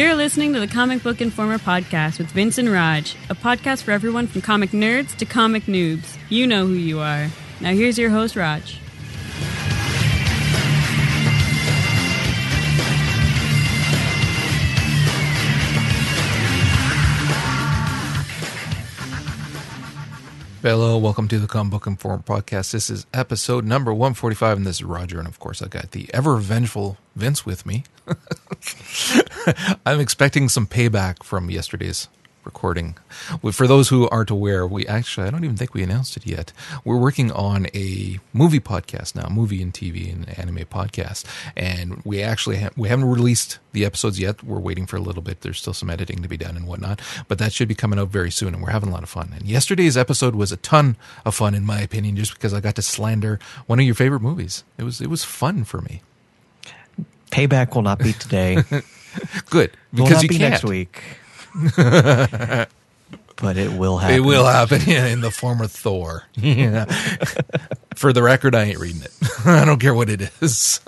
You're listening to the Comic Book Informer podcast with Vince and Raj, a podcast for everyone from comic nerds to comic noobs. You know who you are. Now here's your host, Raj. Hello, welcome to the Comic Book Informer podcast. This is episode number 145, and this is Roger. And of course, I got the ever vengeful Vince with me. I'm expecting some payback from yesterday's recording. For those who aren't aware, we actually, I don't even think we announced it yet. We're working on a movie podcast now, movie and TV and anime podcast. And we actually ha- we haven't released the episodes yet. We're waiting for a little bit. There's still some editing to be done and whatnot, but that should be coming out very soon. And we're having a lot of fun. And yesterday's episode was a ton of fun, in my opinion, just because I got to slander one of your favorite movies. It was, it was fun for me. Payback will not be today. Good. will Because not you be can't. next week. but it will happen. It will happen yeah, in the form of Thor. Yeah. For the record, I ain't reading it. I don't care what it is.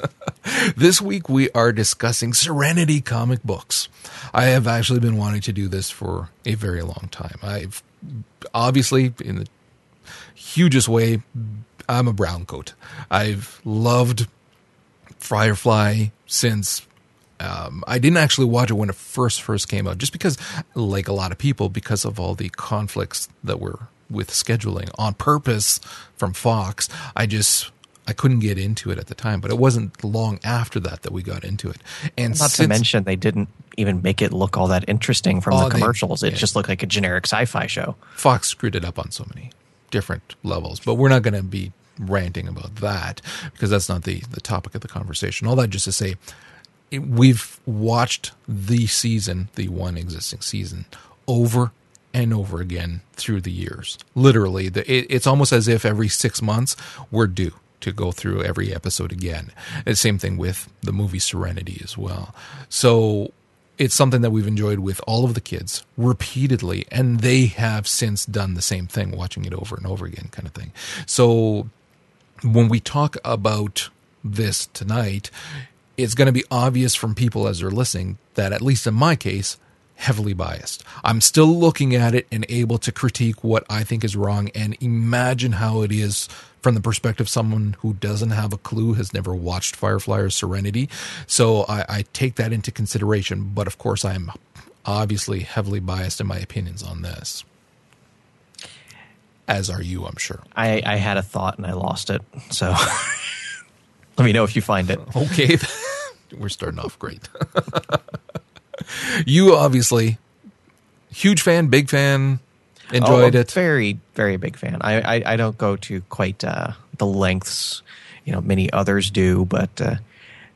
this week we are discussing Serenity comic books. I have actually been wanting to do this for a very long time. I've obviously, in the hugest way, I'm a brown coat. I've loved Firefly since um, I didn't actually watch it when it first first came out, just because, like a lot of people, because of all the conflicts that were with scheduling on purpose from Fox. I just I couldn't get into it at the time, but it wasn't long after that that we got into it. And Not since, to mention, they didn't even make it look all that interesting from Oh, the they- commercials. It yeah. just looked like a generic sci-fi show. Fox screwed it up on so many different levels, but we're not going to be ranting about that because that's not the the topic of the conversation. All that just to say, we've watched the season, the one existing season, over and over again through the years. Literally, the, it, it's almost as if every six months we're due to go through every episode again. And same thing with the movie Serenity as well. So it's something that we've enjoyed with all of the kids repeatedly, and they have since done the same thing, watching it over and over again, kind of thing. So when we talk about this tonight, it's going to be obvious from people as they're listening that, at least in my case, heavily biased. I'm still looking at it and able to critique what I think is wrong and imagine how it is from the perspective of someone who doesn't have a clue, has never watched Firefly or Serenity. So I, I take that into consideration. But of course, I'm obviously heavily biased in my opinions on this. As are you, I'm sure. I, I had a thought and I lost it. So let me know if you find it. Okay, we're starting off great. you obviously huge fan, big fan, enjoyed Oh, it. Very, very big fan. I, I, I don't go to quite uh, the lengths, you know, many others do, but uh,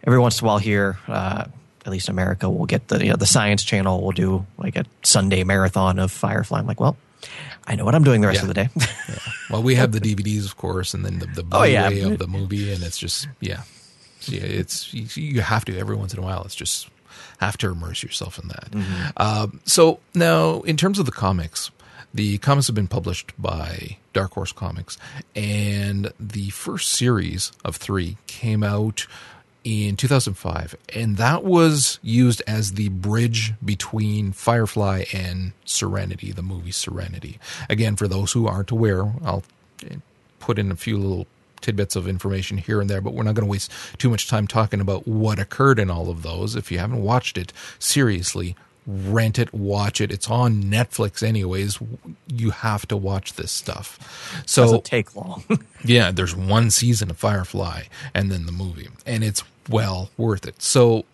every once in a while here, uh, at least America, we'll get the you know the Science Channel will do like a Sunday marathon of Firefly. I'm like, well, I know what I'm doing the rest Yeah. of the day. yeah. Well, we have the DVDs, of course, and then the, the Oh, yeah. Blu-ray of the movie, and it's just yeah, yeah. It's you, you have to every once in a while. It's just have to immerse yourself in that. Mm-hmm. Um, so now, in terms of the comics, the comics have been published by Dark Horse Comics, and the first series of three came out in 2005, and that was used as the bridge between Firefly and Serenity, the movie Serenity. Again, for those who aren't aware, I'll put in a few little tidbits of information here and there, but we're not going to waste too much time talking about what occurred in all of those. If you haven't watched it, seriously, rent it, watch it. It's on Netflix, anyways. You have to watch this stuff. So Doesn't take long. yeah, there's one season of Firefly and then the movie, and it's well worth it. So,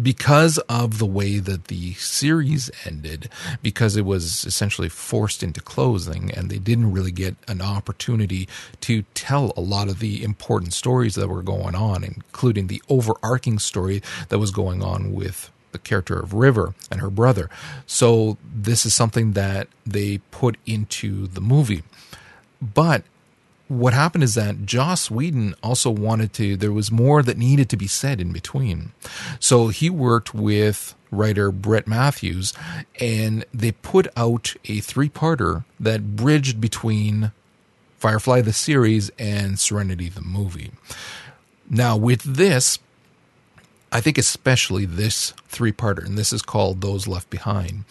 because of the way that the series ended, because it was essentially forced into closing and they didn't really get an opportunity to tell a lot of the important stories that were going on, including the overarching story that was going on with the character of River and her brother. So, this is something that they put into the movie. But what happened is that Joss Whedon also wanted to, there was more that needed to be said in between. So he worked with writer Brett Matthews and they put out a three parter that bridged between Firefly the series and Serenity the movie. Now, with this, I think especially this three parter, and this is called Those Left Behind,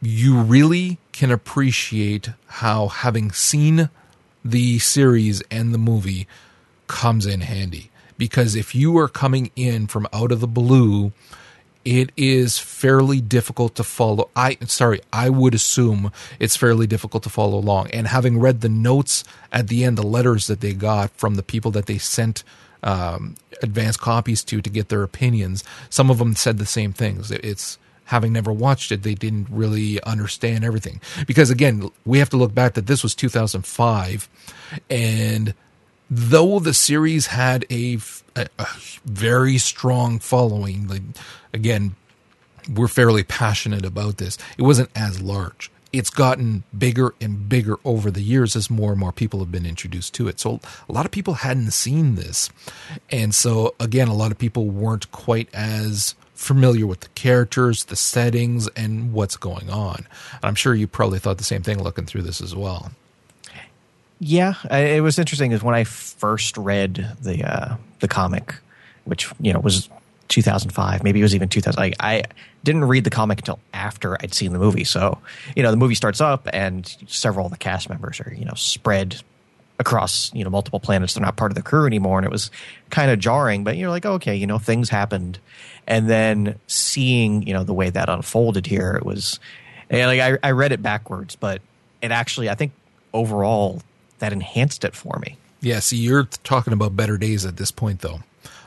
you really can appreciate how having seen the series and the movie comes in handy. Because if you are coming in from out of the blue, it is fairly difficult to follow. I sorry, I would assume it's fairly difficult to follow along. And having read the notes at the end, the letters that they got from the people that they sent um, advanced copies to to get their opinions, some of them said the same things. It's having never watched it, they didn't really understand everything. Because again, we have to look back that this was 2005, and though the series had a, a, a very strong following, like again, we're fairly passionate about this. It wasn't as large. It's gotten bigger and bigger over the years as more and more people have been introduced to it. So a lot of people hadn't seen this. And so again, a lot of people weren't quite as familiar with the characters, the settings, and what's going on. I'm sure you probably thought the same thing looking through this as well. Yeah, it was interesting. Is when I first read the uh, the comic, which you know was 2005, maybe it was even 2000. Like I didn't read the comic until after I'd seen the movie. So you know the movie starts up and several of the cast members are you know spread across you know multiple planets. They're not part of the crew anymore, and it was kind of jarring. But you're like, okay, you know things happened, and then seeing you know the way that unfolded here, it was and like I, I read it backwards, but it actually I think overall that enhanced it for me. Yeah, see, you're talking about better days at this point, though.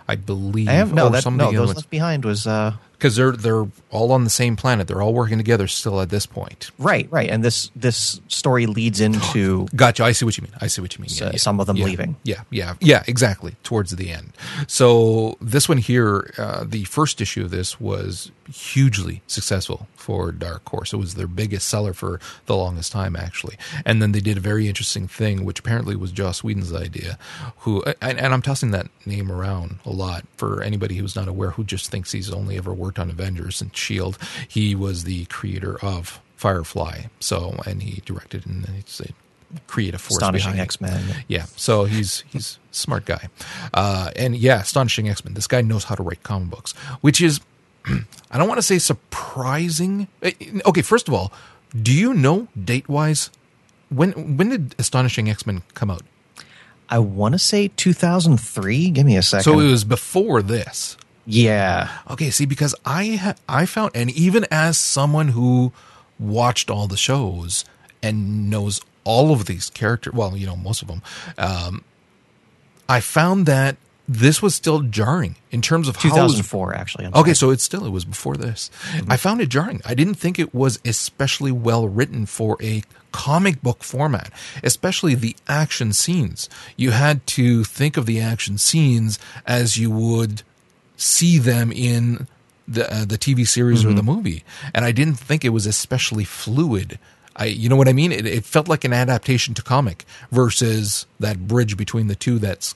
I believe. I have no. That, no, those left behind was uh, because they're they're all on the same planet. They're all working together still at this point. Right, right. And this this story leads into gotcha. I see what you mean. I see what you mean. Yeah, yeah. Some of them yeah, leaving. Yeah, yeah, yeah. Exactly. Towards the end. So this one here, uh, the first issue of this was hugely successful for Dark Horse. It was their biggest seller for the longest time, actually. And then they did a very interesting thing, which apparently was Joss Whedon's idea. Who and, and I'm tossing that name around a lot for anybody who's not aware, who just thinks he's only ever worked on Avengers and Shield. He was the creator of Firefly. So and he directed and he's a creative force astonishing X Men. Yeah, so he's he's smart guy, uh, and yeah, astonishing X Men. This guy knows how to write comic books, which is I don't want to say surprising. Eh, okay, first of all, do you know date wise when when did Astonishing X Men come out? I want to say 2003. Give me a second. So it was before this. Yeah. Okay. See, because I ha- I found, and even as someone who watched all the shows and knows all of these characters, well, you know, most of them, um, I found that this was still jarring in terms of 2004 was, actually okay so it's still it was before this mm-hmm. i found it jarring i didn't think it was especially well written for a comic book format especially the action scenes you had to think of the action scenes as you would see them in the uh, the TV series mm-hmm. or the movie and i didn't think it was especially fluid I, you know what I mean? It, it felt like an adaptation to comic versus that bridge between the two that's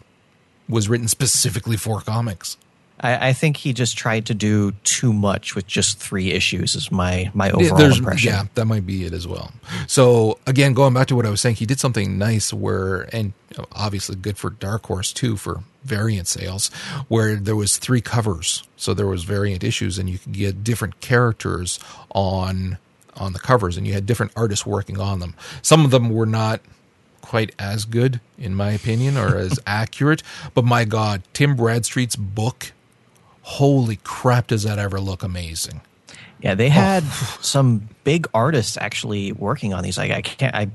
was written specifically for comics. I, I, think he just tried to do too much with just three issues. Is my my overall There's, impression. Yeah, that might be it as well. So again, going back to what I was saying, he did something nice where, and obviously good for Dark Horse too for variant sales, where there was three covers. So there was variant issues, and you could get different characters on on the covers, and you had different artists working on them. Some of them were not quite as good, in my opinion, or as accurate. But my God, Tim Bradstreet's book, holy crap, does that ever look amazing? Yeah, they had oh. some big artists actually working on these. Like I can't, I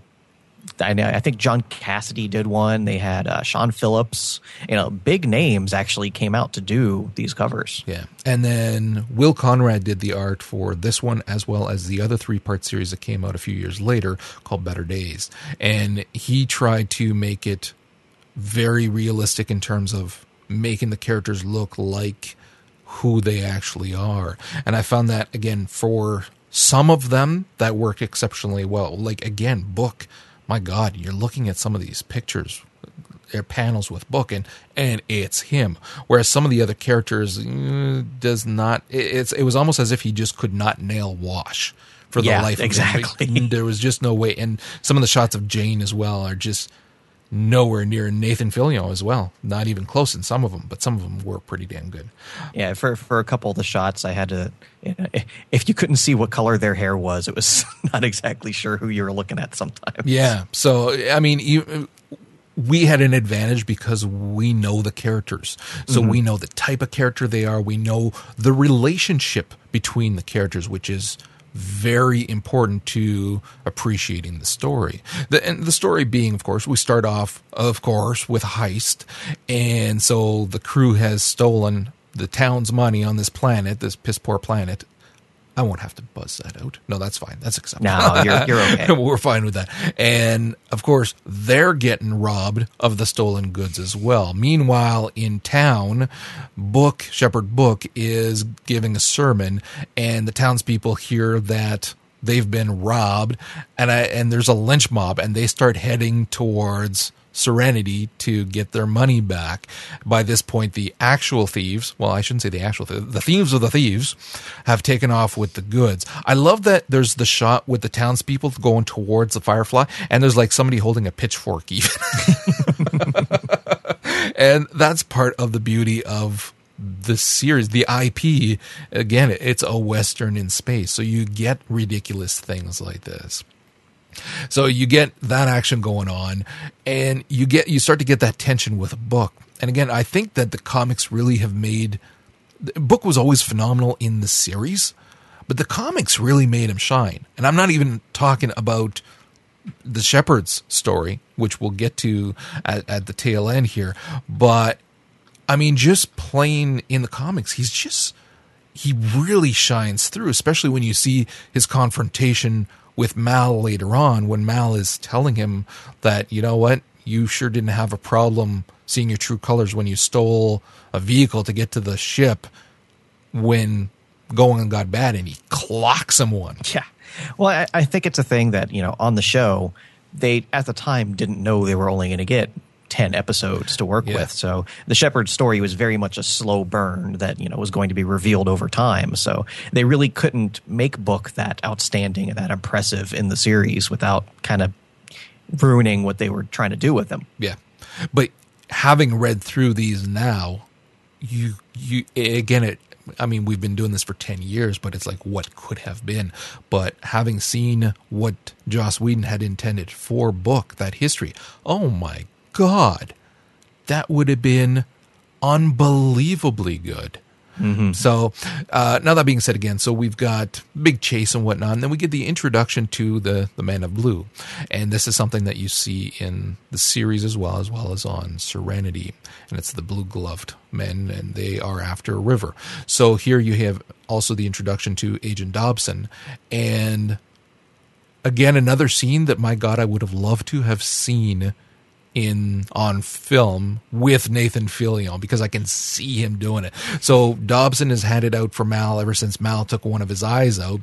I know. I think John Cassaday did one. They had uh, Sean Phillips. You know, big names actually came out to do these covers. Yeah, and then Will Conrad did the art for this one as well as the other three part series that came out a few years later called Better Days, and he tried to make it very realistic in terms of making the characters look like who they actually are. And I found that again for some of them that work exceptionally well. Like again, book my God, you're looking at some of these pictures, their panels with book, and and it's him. Whereas some of the other characters uh, does not. It's it was almost as if he just could not nail Wash for the yeah, life. Exactly. Of him. There was just no way. And some of the shots of Jayne as well are just nowhere near Nathan Fillion as well. Not even close in some of them, but some of them were pretty damn good. Yeah, for for a couple of the shots, I had to. You know, if you couldn't see what color their hair was, it was not exactly sure who you were looking at. Sometimes. Yeah. So I mean, you, we had an advantage because we know the characters. So mm-hmm. we know the type of character they are. We know the relationship between the characters, which is very important to appreciating the story. The, and the story being, of course, we start off, of course, with heist. And so the crew has stolen the town's money on this planet, this piss poor planet, I won't have to buzz that out. No, that's fine. That's acceptable. No, you're, you're okay. We're fine with that. And of course, they're getting robbed of the stolen goods as well. Meanwhile, in town, Book, Shepherd Book, is giving a sermon, and the townspeople hear that they've been robbed, and I, and there's a lynch mob, and they start heading towards Serenity to get their money back. By this point, the actual thieves, well, I shouldn't say the actual thieves, the thieves of the thieves have taken off with the goods. I love that there's the shot with the townspeople going towards the Firefly, and there's like somebody holding a pitchfork even. and that's part of the beauty of the series, the IP. Again, it's a Western in space, so you get ridiculous things like this. So you get that action going on and you get you start to get that tension with a book. And again, I think that the comics really have made the book was always phenomenal in the series, but the comics really made him shine. And I'm not even talking about the Shepherd's story, which we'll get to at, at the tail end here, but I mean, just plain in the comics, he's just he really shines through, especially when you see his confrontation with Mal later on when Mal is telling him that, you know what, you sure didn't have a problem seeing your true colors when you stole a vehicle to get to the ship when going got bad and he clocks him one. Yeah. Well, I, I think it's a thing that, you know, on the show, they at the time didn't know they were only going to get 10 episodes to work yeah. with. So the Shepherd story was very much a slow burn that, you know, was going to be revealed over time. So they really couldn't make book that outstanding and that impressive in the series without kind of ruining what they were trying to do with them. Yeah. But having read through these now, you you again it I mean, we've been doing this for 10 years, but it's like what could have been. But having seen what Joss Whedon had intended for book, that history, oh my God, that would have been unbelievably good. Mm-hmm. So, uh, now that being said again, so we've got big chase and whatnot, and then we get the introduction to the the Man of Blue, and this is something that you see in the series as well as well as on Serenity, and it's the blue gloved men, and they are after a river. So here you have also the introduction to Agent Dobson, and again another scene that my God I would have loved to have seen in on film with Nathan Fillion because I can see him doing it. So Dobson has had it out for Mal ever since Mal took one of his eyes out.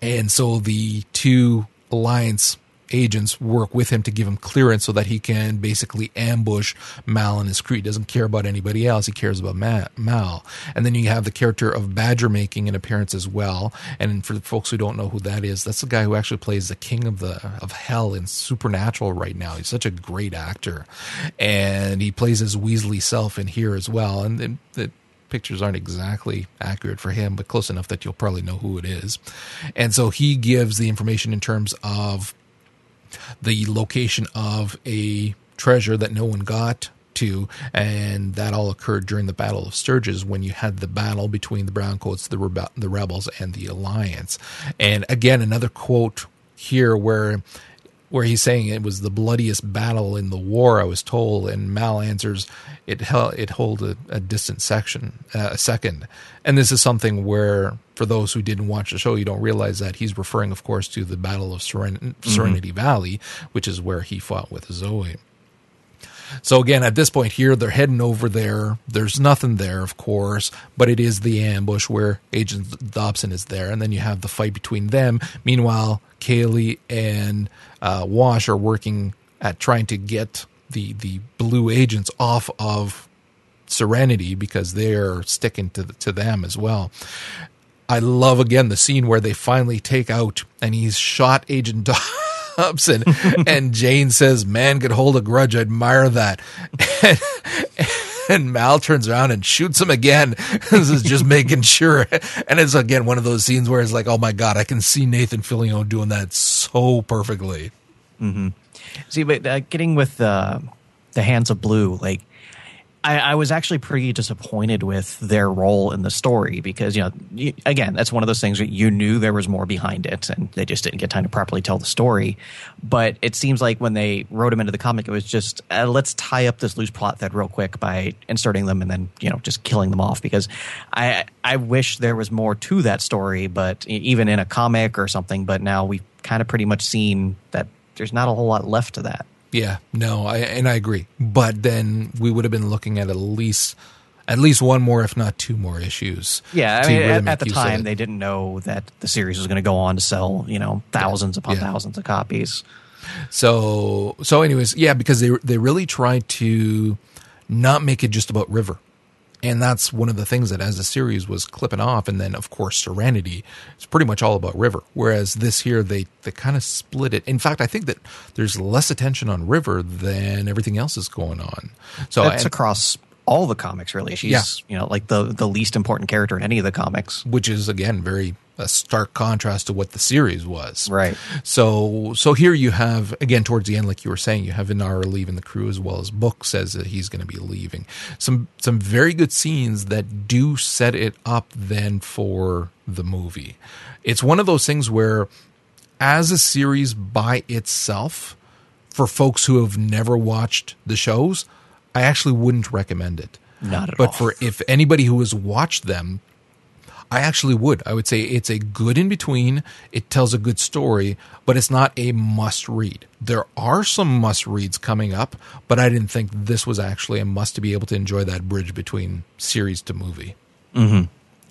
And so the two alliance agents work with him to give him clearance so that he can basically ambush Mal and his crew. He doesn't care about anybody else. He cares about Mal. And then you have the character of Badger making an appearance as well. And for the folks who don't know who that is, that's the guy who actually plays the king of the of hell in Supernatural right now. He's such a great actor. And he plays his Weasley self in here as well. And the pictures aren't exactly accurate for him, but close enough that you'll probably know who it is. And so he gives the information in terms of the location of a treasure that no one got to, and that all occurred during the Battle of Sturges when you had the battle between the Browncoats, the, Rebe- the rebels, and the Alliance. And again, another quote here where where he's saying it was the bloodiest battle in the war, I was told, and Mal answers, it held, it hold a, a distant section, uh, a second. And this is something where, for those who didn't watch the show, you don't realize that he's referring, of course, to the Battle of Seren- mm-hmm. Serenity mm-hmm. Valley, which is where he fought with Zoe. So again, at this point here, they're heading over there. There's nothing there, of course, but it is the ambush where Agent Dobson is there, and then you have the fight between them. Meanwhile, Kaylee and uh, Wash are working at trying to get the the blue agents off of Serenity because they're sticking to the, to them as well. I love again the scene where they finally take out and he's shot Agent and and Jayne says, "Man could hold a grudge. I admire that." And, and Mal turns around and shoots him again. this is just making sure. And it's again one of those scenes where it's like, "Oh my god, I can see Nathan Fillion doing that so perfectly." Mm-hmm. See, but uh, getting with uh, the Hands of Blue, like I, I was actually pretty disappointed with their role in the story because you know, you, again, that's one of those things that you knew there was more behind it, and they just didn't get time to properly tell the story. But it seems like when they wrote them into the comic, it was just uh, let's tie up this loose plot thread real quick by inserting them and then you know just killing them off. Because I I wish there was more to that story, but even in a comic or something. But now we've kind of pretty much seen that there's not a whole lot left to that. Yeah, no, I, and I agree. But then we would have been looking at at least at least one more, if not two more issues. Yeah, I mean, really at, at the time, they didn't know that the series was going to go on to sell, you know, thousands upon Yeah. thousands of copies. So so anyways, yeah, because they they really tried to not make it just about River. And that's one of the things that as the series was clipping off and then of course Serenity it's pretty much all about River. Whereas this here they they kind of split it. In fact, I think that there's less attention on River than everything else is going on. So That's across all the comics, really. She's, Yeah. you know, like the the least important character in any of the comics. which is again very a stark contrast to what the series was. Right. So so here you have again towards the end, like you were saying, you have Inara leaving the crew as well as Book says that he's going to be leaving. Some some very good scenes that do set it up then for the movie. It's one of those things where, as a series by itself, for folks who have never watched the shows, I actually wouldn't recommend it. Not at all. but all. for if anybody who has watched them, I actually would. I would say it's a good in between. It tells a good story, but it's not a must read. There are some must reads coming up, but I didn't think this was actually a must to be able to enjoy that bridge between series to movie. Mm-hmm.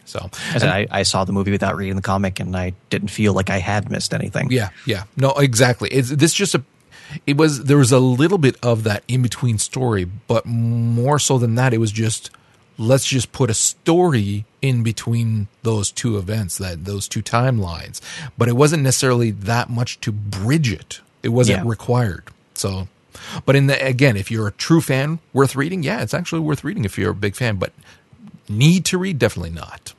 So, As I, I saw the movie without reading the comic, and I didn't feel like I had missed anything. Yeah, yeah. No, exactly. It's this just a it was there was a little bit of that in between story, but more so than that, it was just let's just put a story in between those two events, that those two timelines. But it wasn't necessarily that much to bridge it. It wasn't Yeah. required. So but in the again, if you're a true fan worth reading, yeah, it's actually worth reading if you're a big fan, but need to read definitely not.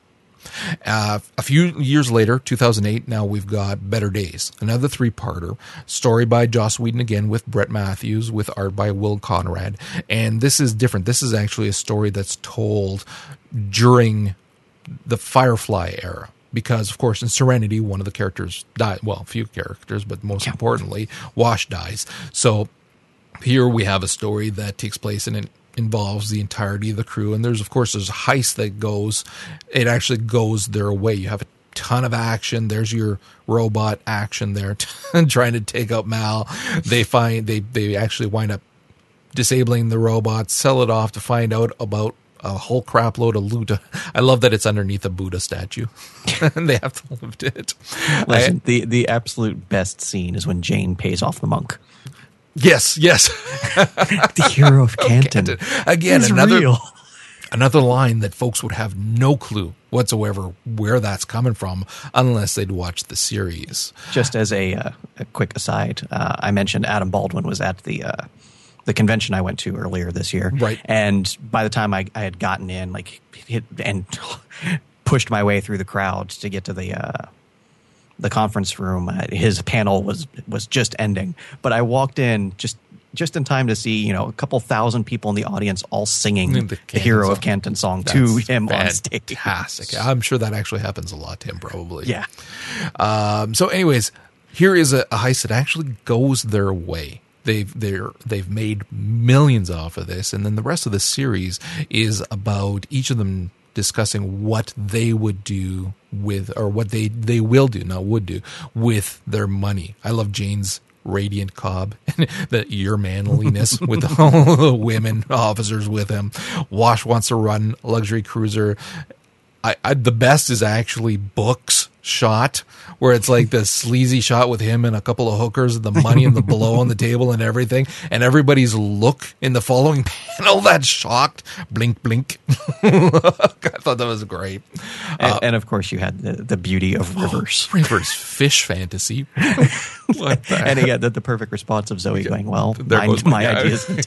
Uh, a few years later, 2008, now we've got Better Days, another three parter, story by Joss Whedon again with Brett Matthews, with art by Will Conrad. And this is different. This is actually a story that's told during the Firefly era. Because, of course, in Serenity, one of the characters died. Well, a few characters, but most importantly, Wash dies. So here we have a story that takes place in it involves the entirety of the crew. And there's of course there's a heist that goes it actually goes their way. You have a ton of action. There's your robot action there trying to take out mal. They find they they actually wind up disabling the robot sell it off to find out about a whole crap load of loot. I love that it's underneath a buddha statue. And they have to lift it. Listen, the the absolute best scene is when Jayne pays off the monk. Yes yes The hero of Canton. again He's another real. another line that folks would have no clue whatsoever where that's coming from unless they'd watched the series. Just as a, uh, a quick aside, uh, I mentioned Adam Baldwin was at the uh, the convention I went to earlier this year, Right. And by the time I, I had gotten in, like hit and pushed my way through the crowd to get to the uh, the conference room, uh, his panel was was just ending. But I walked in just just in time to see you know a couple thousand people in the audience all singing The the, hero song. of Canton song to That's him on stage. Fantastic. I'm sure that actually happens a lot to him, probably. Yeah. Um, so, anyways, here is a, a heist that actually goes their way. They've they're they've made millions off of this, and then the rest of the series is about each of them discussing what they would do with, or what they they will do, not would do, with their money. I love Jayne's radiant cob and the your manliness with all the women officers with him. Wash wants to run luxury cruiser. I, I the best is actually books shot where it's like the sleazy shot with him and a couple of hookers and the money and the blow on the table and everything and everybody's look in the following panel that's shocked blink, blink. I thought that was great. And, uh, and of course, you had the, the beauty of rivers. Rivers fish fantasy. and again, the, the perfect response of Zoe going, "Well, mine, my my- ideas."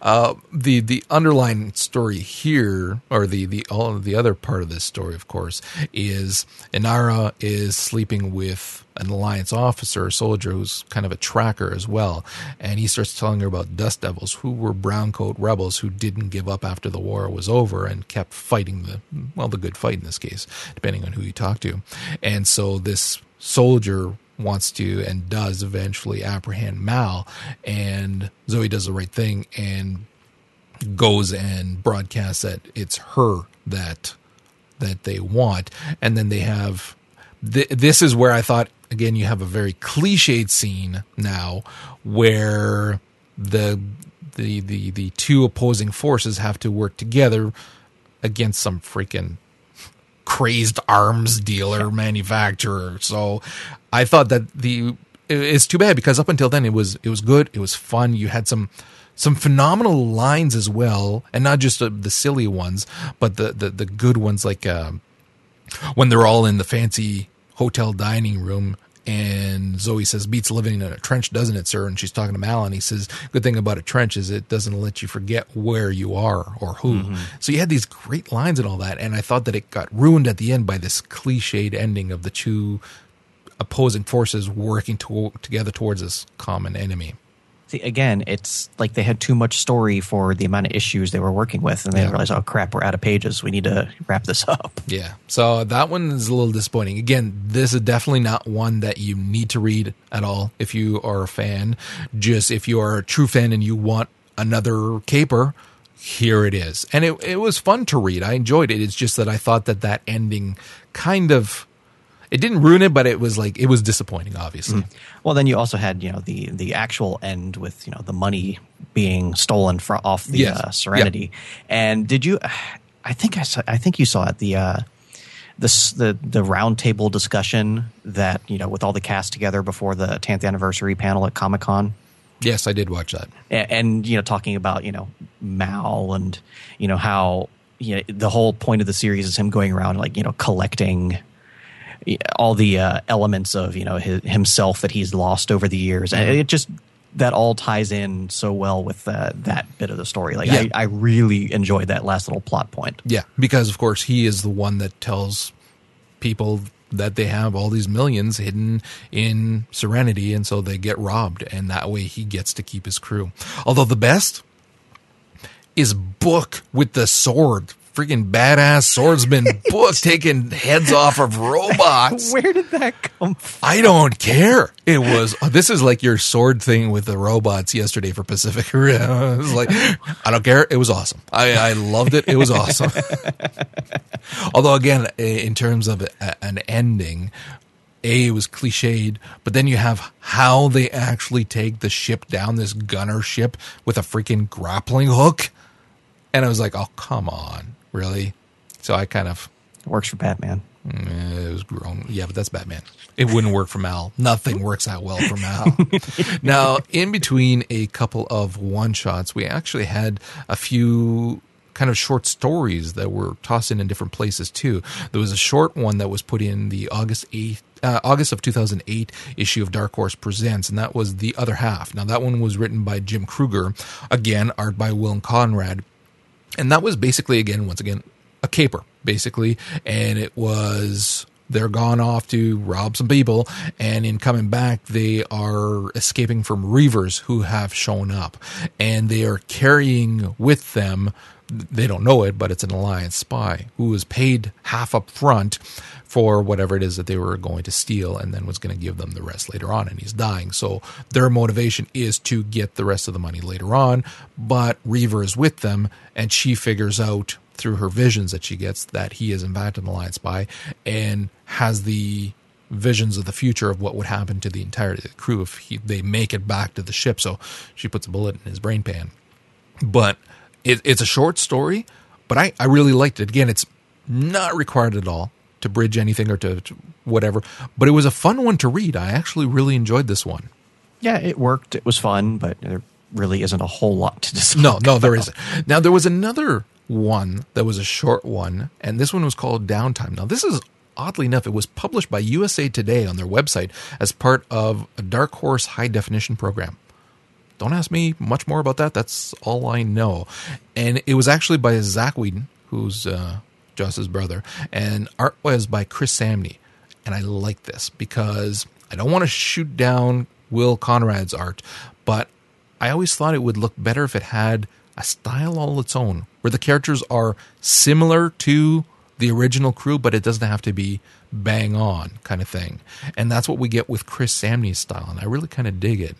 Uh, the the underlying story here, or the the all the other part of this story, of course, is Inara is sleeping with an alliance officer, a soldier who's kind of a tracker as well, and he starts telling her about Dust Devils, who were browncoat rebels who didn't give up after the war was over and kept fighting the well the good fight in this case, depending on who you talk to, and so this soldier wants to and does eventually apprehend Mal, and Zoe does the right thing and goes and broadcasts that it's her that that they want, and then they have. Th- this is where I thought again you have a very cliched scene now where the the the the two opposing forces have to work together against some freaking crazed arms dealer manufacturer. So I thought that the it's too bad because up until then it was it was good, it was fun. You had some some phenomenal lines as well, and not just uh, the silly ones, but the the, the good ones like uh, when they're all in the fancy hotel dining room. And Zoe says, "Beats living in a trench, doesn't it, sir?" And she's talking to Mal, and he says, "Good thing about a trench is it doesn't let you forget where you are or who." Mm-hmm. So you had these great lines and all that, and I thought that it got ruined at the end by this cliched ending of the two opposing forces working to- together towards this common enemy. Again, it's like they had too much story for the amount of issues they were working with, and they Yeah. realized, "Oh crap, we're out of pages. We need to wrap this up." Yeah. So that one is a little disappointing. Again, this is definitely not one that you need to read at all if you are a fan. Just if you are a true fan and you want another caper, here it is. And it it was fun to read. I enjoyed it. It's just that I thought that that ending kind of it didn't ruin it, but it was like it was disappointing obviously. Well, then you also had you know the the actual end with you know the money being stolen from off the Yes. uh, Serenity. And did you? I think I saw. I think you saw it the. Uh, this, the the roundtable discussion that you know with all the cast together before the 10th anniversary panel at Comic Con Yes, I did watch that. and, and you know talking about you know Mal and you know how you know the whole point of the series is him going around like you know collecting all the uh, elements of you know his, himself that he's lost over the years and it just that all ties in so well with uh, that bit of the story like Yeah. I, I really enjoyed that last little plot point Yeah, because of course he is the one that tells people that they have all these millions hidden in Serenity, and so they get robbed, and that way he gets to keep his crew. Although the best is Book with the sword. Freaking badass swordsman Book taking heads off of robots. where did that come from I don't care. It was oh, this is like your sword thing with the robots yesterday for Pacific Rim. It was like I don't care. It was awesome. I, I loved it. It was awesome. Although again, in terms of an ending, a it was cliched, but then you have how they actually take the ship down this gunner ship with a freaking grappling hook, and I was like, oh come on, really? So I kind of works for Batman Eh, it was grown. Yeah, but that's Batman. It wouldn't work for Mal. Nothing works out well for Mal. now, in between a couple of one shots, we actually had a few kind of short stories that were tossed in in different places too. There was a short one that was put in the August 8th uh, August of 2008 issue of Dark Horse Presents, and that was the other half. Now that one was written by Jim Krueger, again art by Will Conrad, and that was basically again once again a caper basically. And it was they're gone off to rob some people and in coming back they are escaping from reavers who have shown up and they are carrying with them they don't know it but it's an alliance spy who was paid half up front for whatever it is that they were going to steal and then was going to give them the rest later on and he's dying. So their motivation is to get the rest of the money later on but River is with them and she figures out through her visions that she gets that he is in fact an alliance spy and has the visions of the future of what would happen to the entire crew if he, they make it back to the ship. So she puts a bullet in his brain pan. But it, it's a short story but I, I really liked it. Again it's not required at all to bridge anything or to, to whatever but it was a fun one to read. I actually really enjoyed this one. Yeah it worked. It was fun but there really isn't a whole lot to discuss. No, no, there isn't. Now there was another one that was a short one, and this one was called Downtime. Now this is oddly enough, it was published by USA Today on their website as part of a Dark Horse high definition program. Don't ask me much more about that. That's all I know. And it was actually by Zack Whedon, who's uh, Joss's brother, and art was by Chris Samnee. And I like this because I don't want to shoot down Will Conrad's art, but I always thought it would look better if it had a style all its own, where the characters are similar to the original crew, but it doesn't have to be bang on kind of thing. And that's what we get with Chris Samnee's style, and I really kind of dig it.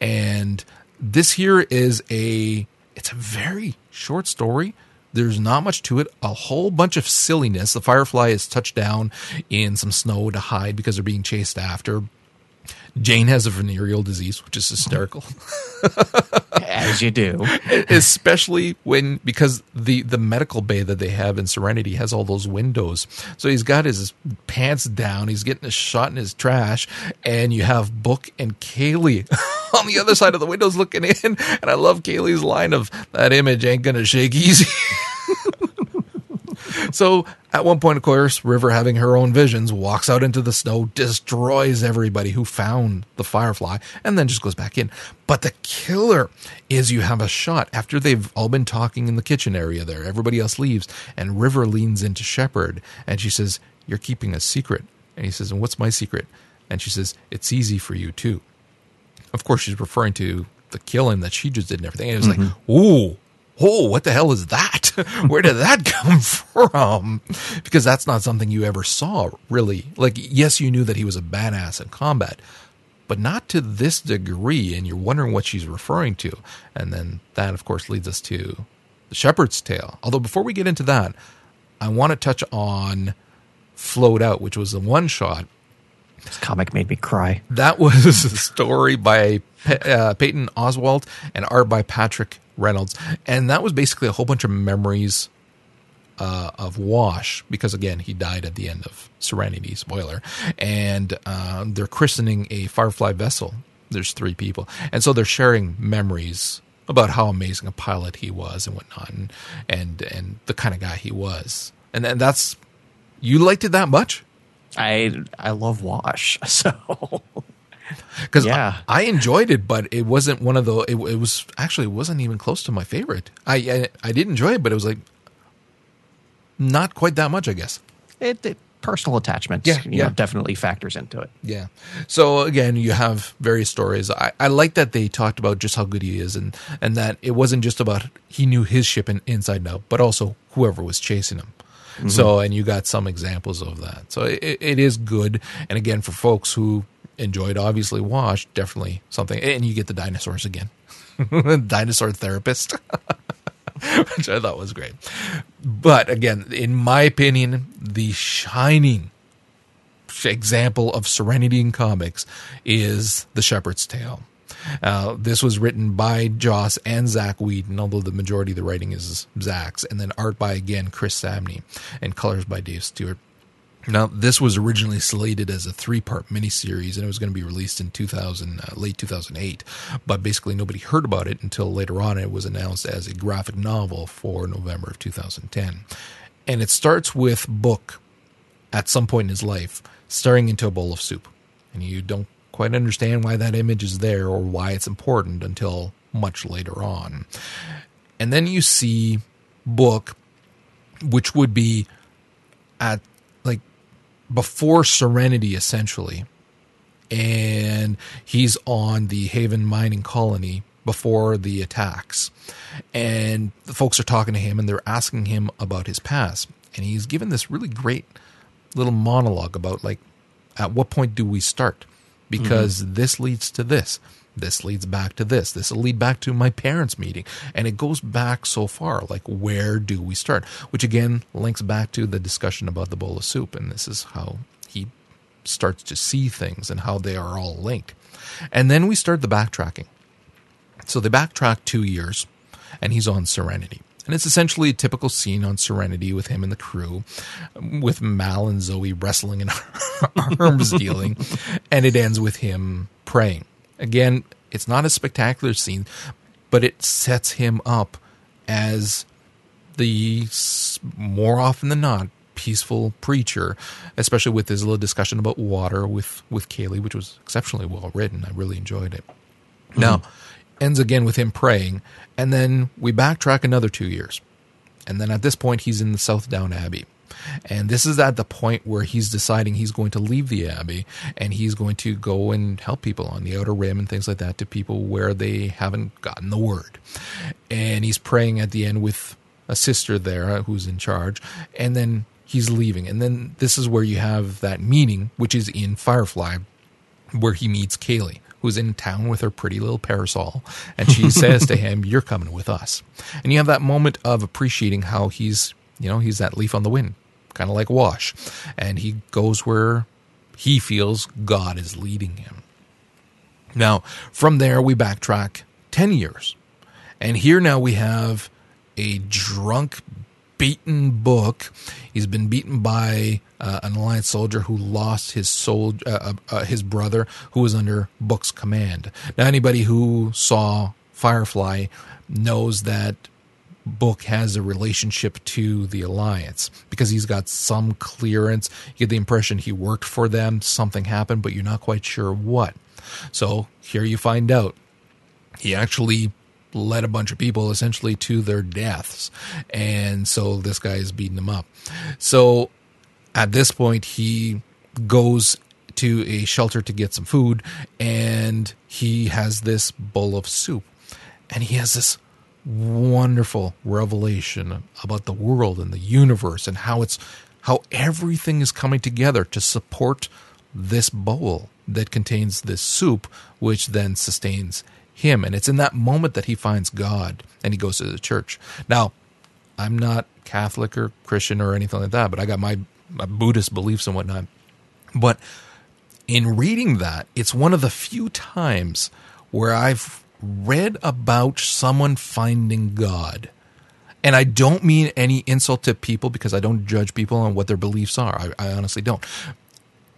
And this here is a it's a very short story. There's not much to it. A whole bunch of silliness. The Firefly is touched down in some snow to hide because they're being chased after. Jayne has a venereal disease, which is hysterical. As you do. Especially when because the the medical bay that they have in Serenity has all those windows. So he's got his pants down, he's getting a shot in his trash, and you have Book and Kaylee on the other side of the windows looking in. And I love Kaylee's line of that image ain't gonna shake easy. so at one point, of course, River, having her own visions, walks out into the snow, destroys everybody who found the firefly, and then just goes back in. But the killer is you have a shot after they've all been talking in the kitchen area there. Everybody else leaves, and River leans into Shepherd, and she says, You're keeping a secret. And he says, And what's my secret? And she says, It's easy for you, too. Of course, she's referring to the killing that she just did and everything. And it was mm-hmm. like, Ooh oh, what the hell is that? Where did that come from? Because that's not something you ever saw, really. Like, yes, you knew that he was a badass in combat, but not to this degree. And you're wondering what she's referring to. And then that, of course, leads us to the Shepherd's Tale. Although, before we get into that, I want to touch on Float Out, which was the one shot. This comic made me cry. That was a story by uh, Patton Oswalt and art by Patrick Reynolds, and that was basically a whole bunch of memories uh, of Wash because again he died at the end of Serenity. Spoiler, and uh, they're christening a Firefly vessel. There's three people, and so they're sharing memories about how amazing a pilot he was and whatnot, and and, and the kind of guy he was. And then that's you liked it that much. I I love Wash so because yeah. I, I, enjoyed it, but it wasn't one of the. It, it, was actually it wasn't even close to my favorite. I, I, I did enjoy it, but it was like not quite that much, I guess. It, it personal attachment, yeah, yeah. Know, definitely factors into it. Yeah. So again, you have various stories. I, I like that they talked about just how good he is, and and that it wasn't just about he knew his ship in, inside and out, but also whoever was chasing him. Mm-hmm. So, and you got some examples of that. So it, it is good. And again, for folks who enjoyed obviously Wash, definitely something. And you get the dinosaurs again, dinosaur therapist, which I thought was great. But again, in my opinion, the shining example of serenity in comics is The Shepherd's Tale. Uh, this was written by Joss and Zack Whedon, although the majority of the writing is Zack's, and then art by again Chris Samnee, and colors by Dave Stewart. Now, this was originally slated as a three-part miniseries, and it was going to be released in 2000, uh, late 2008. But basically, nobody heard about it until later on. It was announced as a graphic novel for November of 2010, and it starts with Book at some point in his life staring into a bowl of soup, and you don't quite understand why that image is there or why it's important until much later on. And then you see Book, which would be at like before Serenity, essentially. And he's on the Haven mining colony before the attacks. And the folks are talking to him and they're asking him about his past. And he's given this really great little monologue about, like, at what point do we start? Because mm-hmm. this leads to this this leads back to this this will lead back to my parents meeting. And it goes back so far like where do we start? Which again links back to the discussion about the bowl of soup and this is how he starts to see things and how they are all linked. And then we start the backtracking. So they backtrack two years and he's on serenity and it's essentially a typical scene on Serenity with him and the crew, with Mal and Zoe wrestling and arms dealing. And it ends with him praying Again, it's not a spectacular scene, but it sets him up as the more often than not peaceful preacher, especially with his little discussion about water with with Kaylee, which was exceptionally well written. I really enjoyed it. Now, ends again with him praying, and then we backtrack another two years. And then at this point, he's in the South Down Abbey. And this is at the point where he's deciding he's going to leave the Abbey and he's going to go and help people on the Outer Rim and things like that to people where they haven't gotten the word. And he's praying at the end with a sister there who's in charge. And then he's leaving. And then this is where you have that meeting, which is in Firefly, where he meets Kaylee, who's in town with her pretty little parasol. And she says to him, You're coming with us. And you have that moment of appreciating how he's, you know, he's that leaf on the wind, kind of like Wash. And he goes where he feels God is leading him. Now, from there, we backtrack 10 years. And here now we have a drunk, beaten book. He's been beaten by uh, an alliance soldier who lost his soul, uh, uh, his brother, who was under Book's command. Now, anybody who saw Firefly knows that Book has a relationship to the alliance because he's got some clearance. You get the impression he worked for them. Something happened, but you're not quite sure what. So here you find out he actually led a bunch of people essentially to their deaths. And so this guy is beating them up. So at this point, he goes to a shelter to get some food and he has this bowl of soup. And he has this wonderful revelation about the world and the universe and how it's how everything is coming together to support this bowl that contains this soup which then sustains him. And it's in that moment that he finds god and he goes to the church. Now i'm not catholic or christian or anything like that but i got my, my buddhist beliefs and whatnot. But in reading that it's one of the few times where i've read about someone finding god. And I don't mean any insult to people because I don't judge people on what their beliefs are. I, I honestly don't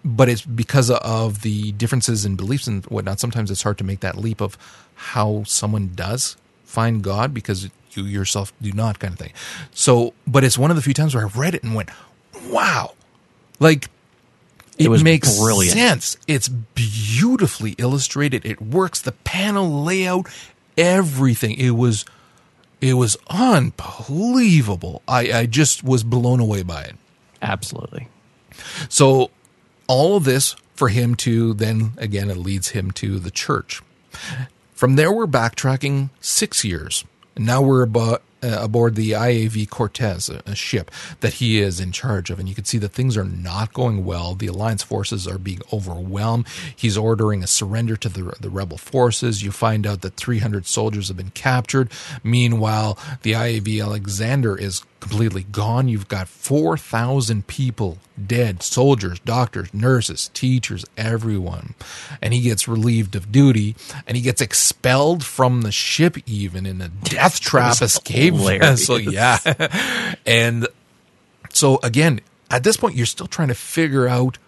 but it's because of the differences in beliefs and whatnot. Sometimes it's hard to make that leap of how someone does find God because you yourself do not, kind of thing. So, but it's one of the few times where I read it and went, "Wow!" Like it, It was makes brilliant. sense. It's beautifully illustrated. It works. The panel layout, everything. It was, it was unbelievable. I, I just was blown away by it. Absolutely. So all of this for him to then again it leads him to the church. From there we're backtracking 6 years. Now we're about uh, aboard the IAV Cortez, a, a ship that he is in charge of. And you can see that things are not going well. The Alliance forces are being overwhelmed. He's ordering a surrender to the, the rebel forces. You find out that 300 soldiers have been captured. Meanwhile, the IAV Alexander is completely gone. You've got 4,000 people dead soldiers, doctors, nurses, teachers, everyone. And he gets relieved of duty and he gets expelled from the ship, even in a death trap escape hilarious. vessel. Yeah. and so, again, at this point, you're still trying to figure out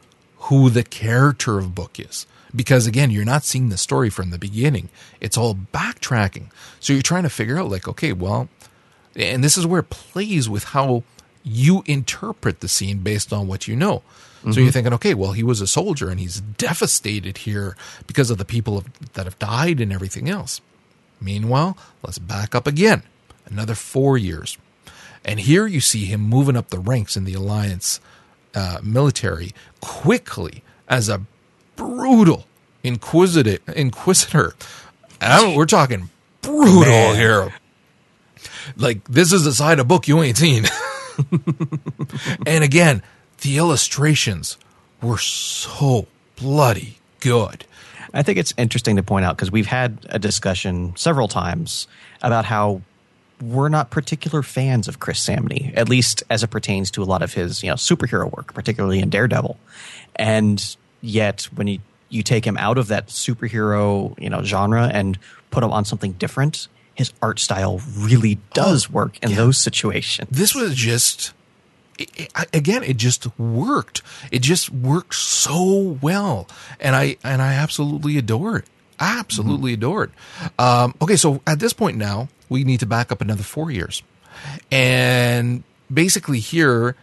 who the character of book is. Because again, you're not seeing the story from the beginning. It's all backtracking. So you're trying to figure out, like, okay, well, and this is where it plays with how you interpret the scene based on what you know. So you're thinking, okay, well, he was a soldier and he's devastated here because of the people that have died and everything else. Meanwhile, let's back up again, another four years. And here you see him moving up the ranks in the Alliance uh, military quickly as a brutal inquisitor. inquisitor. We're talking brutal Man. here. Like, this is the side of book you ain't seen. and again, the illustrations were so bloody good. I think it's interesting to point out because we've had a discussion several times about how we're not particular fans of Chris Samnee, at least as it pertains to a lot of his you know superhero work, particularly in Daredevil. And yet, when you you take him out of that superhero you know genre and put him on something different, his art style really does work in those situations. this was just it, it- again it just worked it just worked so well and i and i absolutely adore it absolutely adored. Um, okay, so at this point now, we need to back up another four years. And basically, here,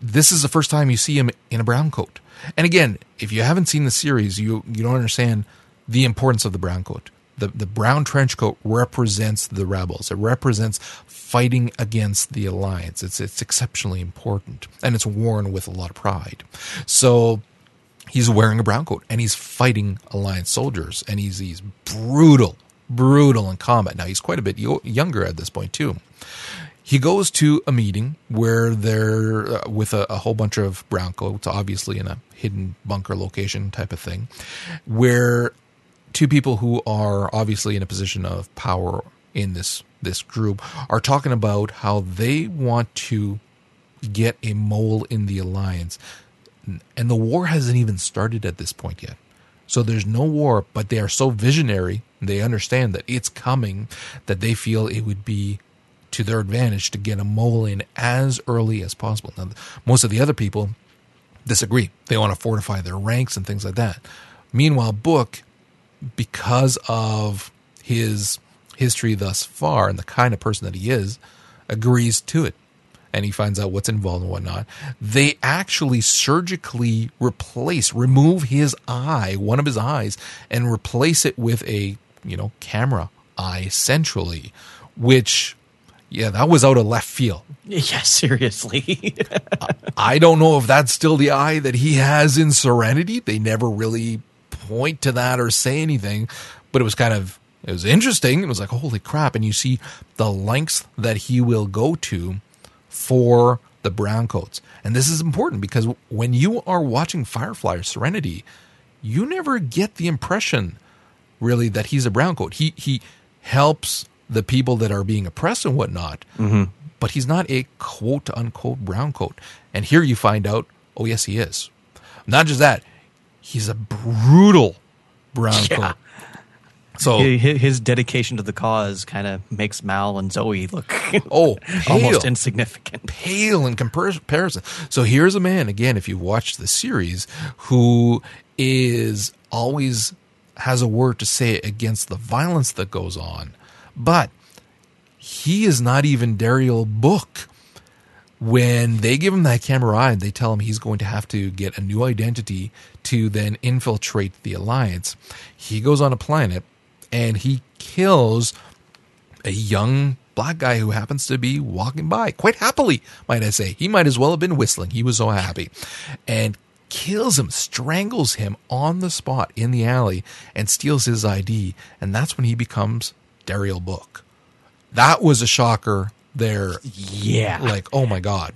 this is the first time you see him in a brown coat. And again, if you haven't seen the series, you, you don't understand the importance of the brown coat. The, the brown trench coat represents the rebels. It represents fighting against the alliance. It's it's exceptionally important, and it's worn with a lot of pride. So he's wearing a brown coat and he's fighting alliance soldiers, and he's he's brutal, brutal in combat. Now he's quite a bit younger at this point too. He goes to a meeting where they're uh, with a, a whole bunch of brown coats, obviously in a hidden bunker location type of thing, where two people who are obviously in a position of power in this this group are talking about how they want to get a mole in the alliance. And the war hasn't even started at this point yet. So there's no war but they are so visionary they understand that it's coming that they feel it would be to their advantage to get a mole in as early as possible. Now most of the other people disagree. They want to fortify their ranks and things like that. Meanwhile book because of his history thus far and the kind of person that he is, agrees to it. And he finds out what's involved and whatnot. They actually surgically replace, remove his eye, one of his eyes, and replace it with a, you know, camera eye centrally, which yeah, that was out of left field. Yeah, seriously. I don't know if that's still the eye that he has in Serenity. They never really point to that or say anything, but it was kind of it was interesting. It was like holy crap, and you see the lengths that he will go to for the brown coats. And this is important because when you are watching Firefly or Serenity, you never get the impression really that he's a brown coat. He he helps the people that are being oppressed and whatnot, mm-hmm. but he's not a quote unquote brown coat. And here you find out, oh yes, he is. Not just that, he's a brutal brown yeah. coat. So his dedication to the cause kind of makes Mal and Zoe look oh almost insignificant, pale in comparison. So here's a man again, if you watch the series, who is always has a word to say against the violence that goes on, but he is not even Derrial Book when they give him that camera eye they tell him he's going to have to get a new identity to then infiltrate the alliance, he goes on a planet and he kills a young black guy who happens to be walking by quite happily, might I say. He might as well have been whistling. He was so happy. And kills him, strangles him on the spot in the alley, and steals his ID. And that's when he becomes Derrial Book. That was a shocker there. Yeah. Like, oh my God.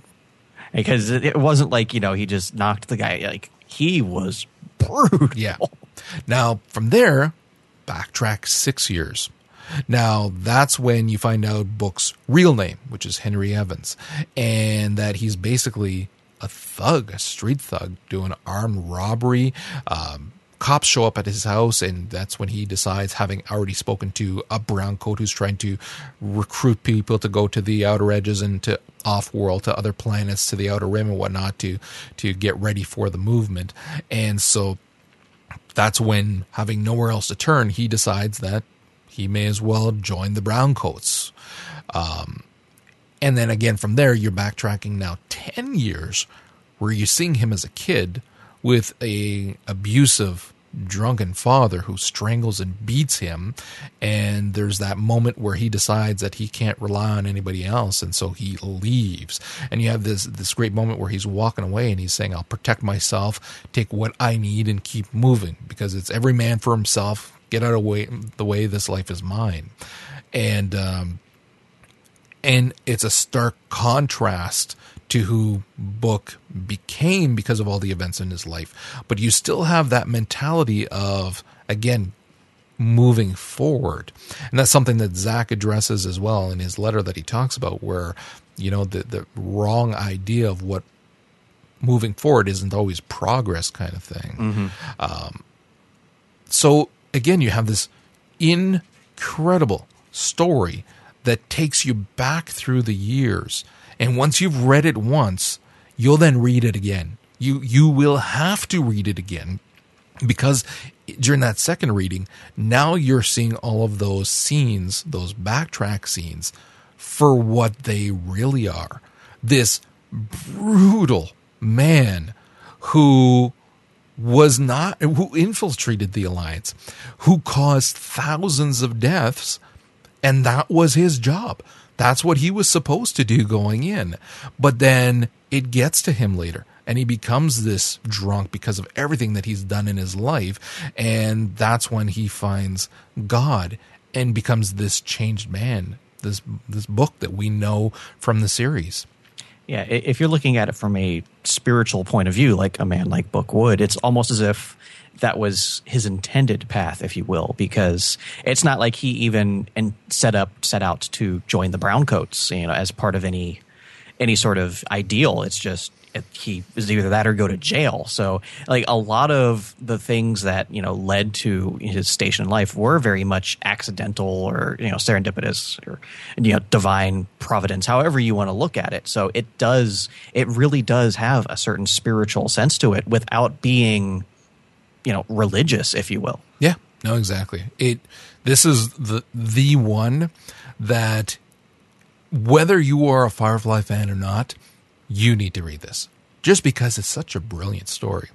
Because it wasn't like, you know, he just knocked the guy. Like, he was brutal. Yeah. Now, from there, backtrack six years. Now, that's when you find out Book's real name, which is Henry Evans, and that he's basically a thug, a street thug, doing armed robbery, um, cops show up at his house, and that's when he decides, having already spoken to a brown coat who's trying to recruit people to go to the outer edges and to off world, to other planets, to the outer rim and whatnot, to to get ready for the movement. And so that's when, having nowhere else to turn, he decides that he may as well join the browncoats. Um, and then again, from there, you're backtracking now ten years, where you're seeing him as a kid with a abusive drunken father who strangles and beats him and there's that moment where he decides that he can't rely on anybody else and so he leaves. And you have this this great moment where he's walking away and he's saying I'll protect myself take what I need and keep moving because it's every man for himself. Get out of way the way this life is mine. And um and it's a stark contrast to who Book became because of all the events in his life. But you still have that mentality of, again, moving forward. And that's something that Zack addresses as well in his letter that he talks about, where, you know, the, the wrong idea of what moving forward isn't always progress kind of thing. Mm-hmm. Um, so, again, you have this incredible story that takes you back through the years and once you've read it once, you'll then read it again. You you will have to read it again because during that second reading, now you're seeing all of those scenes, those backtrack scenes, for what they really are. This brutal man who was not, who infiltrated the Alliance, who caused thousands of deaths, and that was his job. That's what he was supposed to do going in. But then it gets to him later and he becomes this drunk because of everything that he's done in his life and that's when he finds god and becomes this changed man this this book that we know from the series Yeah, if you're looking at it from a spiritual point of view, like a man like Book would, it's almost as if that was his intended path, if you will, because it's not like he even and set up set out to join the Browncoats, you know, as part of any any sort of ideal. It's just it, he is either that or go to jail. So, like a lot of the things that you know led to his station in life were very much accidental or you know serendipitous or you know divine providence, however you want to look at it. So it does, it really does have a certain spiritual sense to it without being, you know, religious, if you will. Yeah, no, exactly. It. This is the the one that whether you are a Firefly fan or not, you need to read this just because it's such a brilliant story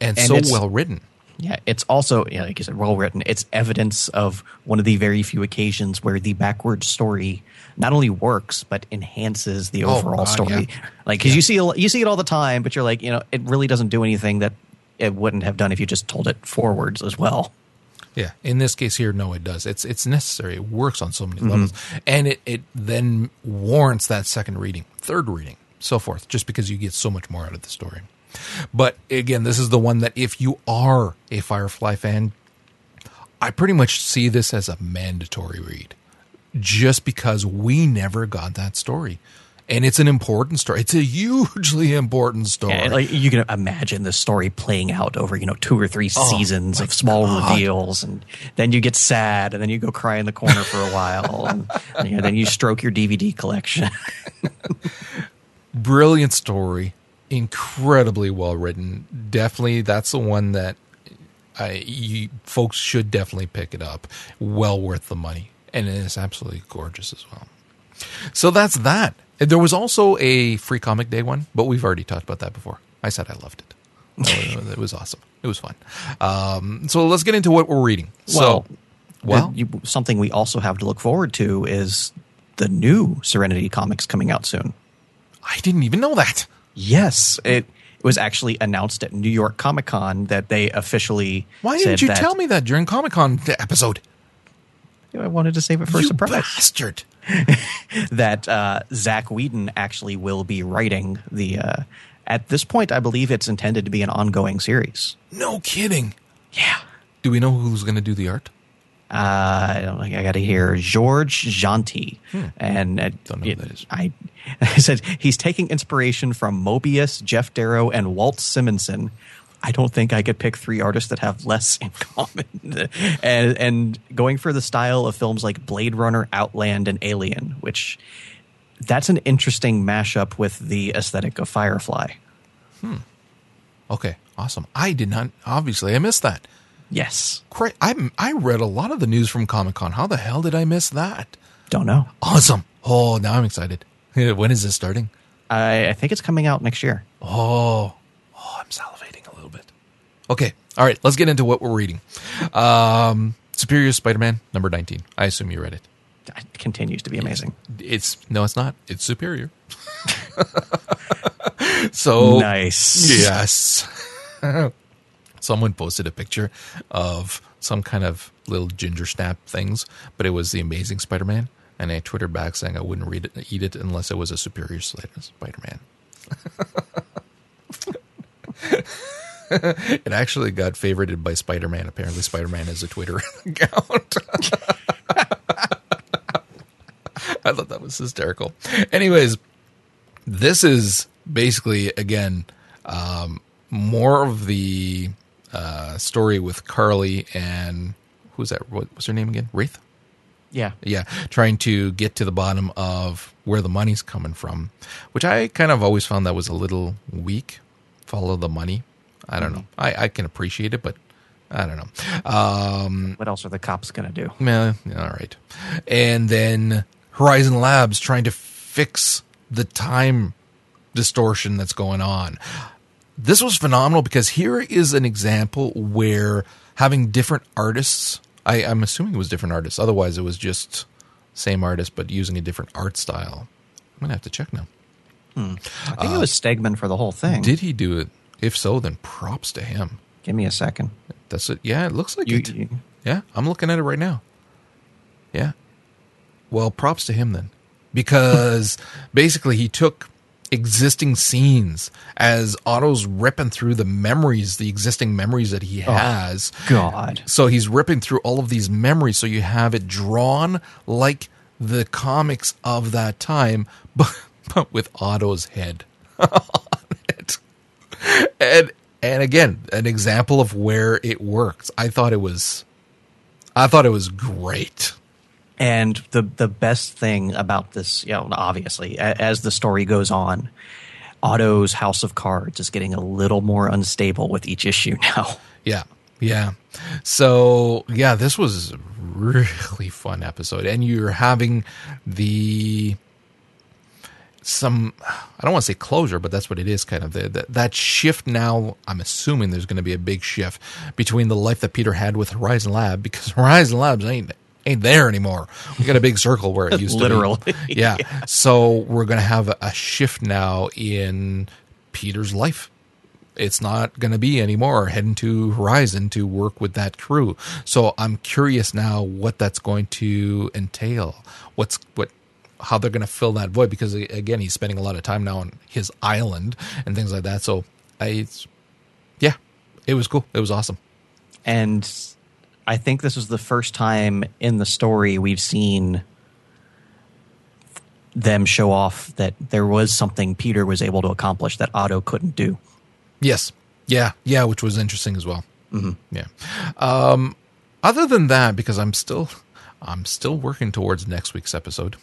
and, And so well written. Yeah, it's also, you know, like you said, well written. It's evidence of one of the very few occasions where the backward story not only works but enhances the Oh, overall God, story. yeah. Like, because you see, you see it all the time, but you're like, you know, it really doesn't do anything that it wouldn't have done if you just told it forwards as well. Yeah, in this case here, no, it does. It's it's necessary. It works on so many Mm-hmm. levels, and it it then warrants that second reading, third reading, so forth, just because you get so much more out of the story. But again, this is the one that if you are a Firefly fan, I pretty much see this as a mandatory read, just because we never got that story, and it's an important story. It's a hugely important story. Yeah, like you can imagine the story playing out over you know two or three oh seasons of small reveals, and then you get sad, and then you go cry in the corner for a while, and you know, then you stroke your DVD collection. brilliant story incredibly well written definitely that's the one that I, you, folks should definitely pick it up well worth the money and it is absolutely gorgeous as well so that's that And there was also a free comic day one but we've already talked about that before. I said i loved it. It was awesome. It was fun. Um, so let's get into what we're reading. So well you, something we also have to look forward to is the new Serenity comics coming out soon. i didn't even know that. Yes, it was actually announced at New York Comic Con that they officially. why didn't you that- tell me that during comic-con episode? I wanted to save it for a surprise. bastard that uh, Zack Whedon actually will be writing the. Uh, at this point, I believe it's intended to be an ongoing series. no kidding Yeah. Do we know who's going to do the art? Uh, I don't know. I got to hear Georges Jeanty, and uh, Hmm. Don't know who that is. I, I said he's taking inspiration from Moebius, Geof Darrow, and Walt Simonson. I don't think I could pick three artists that have less in common, and and going for the style of films like Blade Runner, Outland, and Alien, which that's an interesting mashup with the aesthetic of Firefly. Hmm. Okay, awesome. I did not. Obviously, I missed that. Yes, Cra- I I read a lot of the news from Comic Con. How the hell did I miss that? don't know. Awesome. Oh, now I'm excited. when is this starting? I, I think it's coming out next year. Oh, oh, I'm salivating a little bit. Okay, all right. Let's get into what we're reading. Um, Superior Spider-Man number 19. I assume you read it. It continues to be amazing. It's no, it's not. It's Superior. so Nice. Yes. Someone posted a picture of some kind of little ginger snap things, but it was the Amazing Spider-Man, and I twittered back saying I wouldn't read it, eat it unless it was a superior Spider-Man. it actually got favorited by Spider-Man. Apparently, Spider-Man has a Twitter account. I thought that was hysterical. Anyways, this is basically again um, more of the uh, story with Carly and who's that? What was her name again? Wraith. Yeah. Yeah, trying to get to the bottom of where the money's coming from, which I kind of always found that was a little weak. Follow the money. I don't know. I, I can appreciate it, but I don't know. Um, What else are the cops going to do? yeah, all right. And then Horizon Labs trying to fix the time distortion that's going on. This was phenomenal because here is an example where having different artists, I, I'm assuming it was different artists, otherwise it was just same artist but using a different art style. I'm gonna have to check now. I think it was Stegman for the whole thing. Did he do it? If so, then props to him. Give me a second. That's it. Yeah, it looks like You, it. you- Yeah, I'm looking at it right now. Yeah. Well, props to him then. Because basically he took existing scenes as Otto's ripping through the memories, the existing memories that he oh, has. God. So he's ripping through all of these memories so you have it drawn like the comics of that time, but, but with Otto's head on it. And and again, an example of where it works. I thought it was I thought it was great. And the the best thing about this, you know, obviously, as the story goes on, Otto's House of Cards is getting a little more unstable with each issue now. Yeah. Yeah. So, yeah, this was a really fun episode. And you're having the some I don't want to say closure, but that's what it is kind of the, the, that shift now. I'm assuming there's going to be a big shift between the life that Peter had with Horizon Lab because Horizon Labs ain't ain't there anymore. We got a big circle where it used Literally. to be. Yeah. So we're going to have a, a shift now in Peter's life it's not going to be anymore heading to Horizon to work with that crew. So I'm curious now what that's going to entail. What's what how they're going to fill that void because again he's spending a lot of time now on his island and things like that. So I it's, yeah, it was cool. It was awesome. And I think this was the first time in the story we've seen them show off that there was something Peter was able to accomplish that Otto couldn't do. Yes. Yeah. Yeah, which was interesting as well. Mm-hmm. Yeah. Um, other than that, because I'm still, I'm still working towards next week's episode,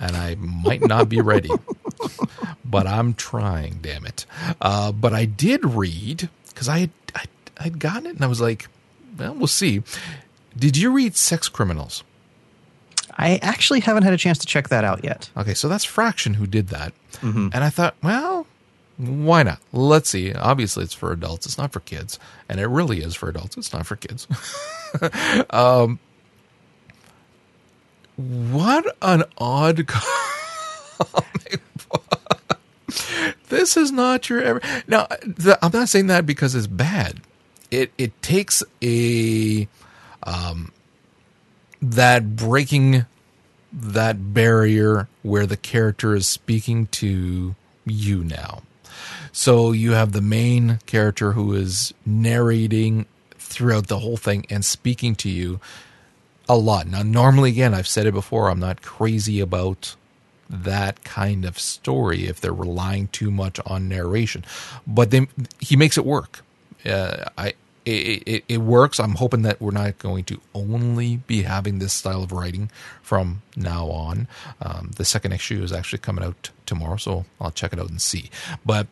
and I might not be ready, but I'm trying. Damn it! Uh, but I did read because I had I, I'd gotten it, and I was like, well, we'll see. Did you read Sex Criminals? I actually haven't had a chance to check that out yet. Okay, so that's Fraction who did that. And I thought, well, why not? Let's see. Obviously, it's for adults. It's not for kids. And it really is for adults. It's not for kids. um, what an odd comic book. This is not your ever. Now, the, I'm not saying that because it's bad. It it takes a um, that breaking that barrier where the character is speaking to you now. So you have the main character who is narrating throughout the whole thing and speaking to you a lot. Now, normally, again, I've said it before, I'm not crazy about that kind of story if they're relying too much on narration, but then he makes it work. Uh, I it, it, it works. I'm hoping that we're not going to only be having this style of writing from now on. Um, the second issue is actually coming out tomorrow, so I'll check it out and see. But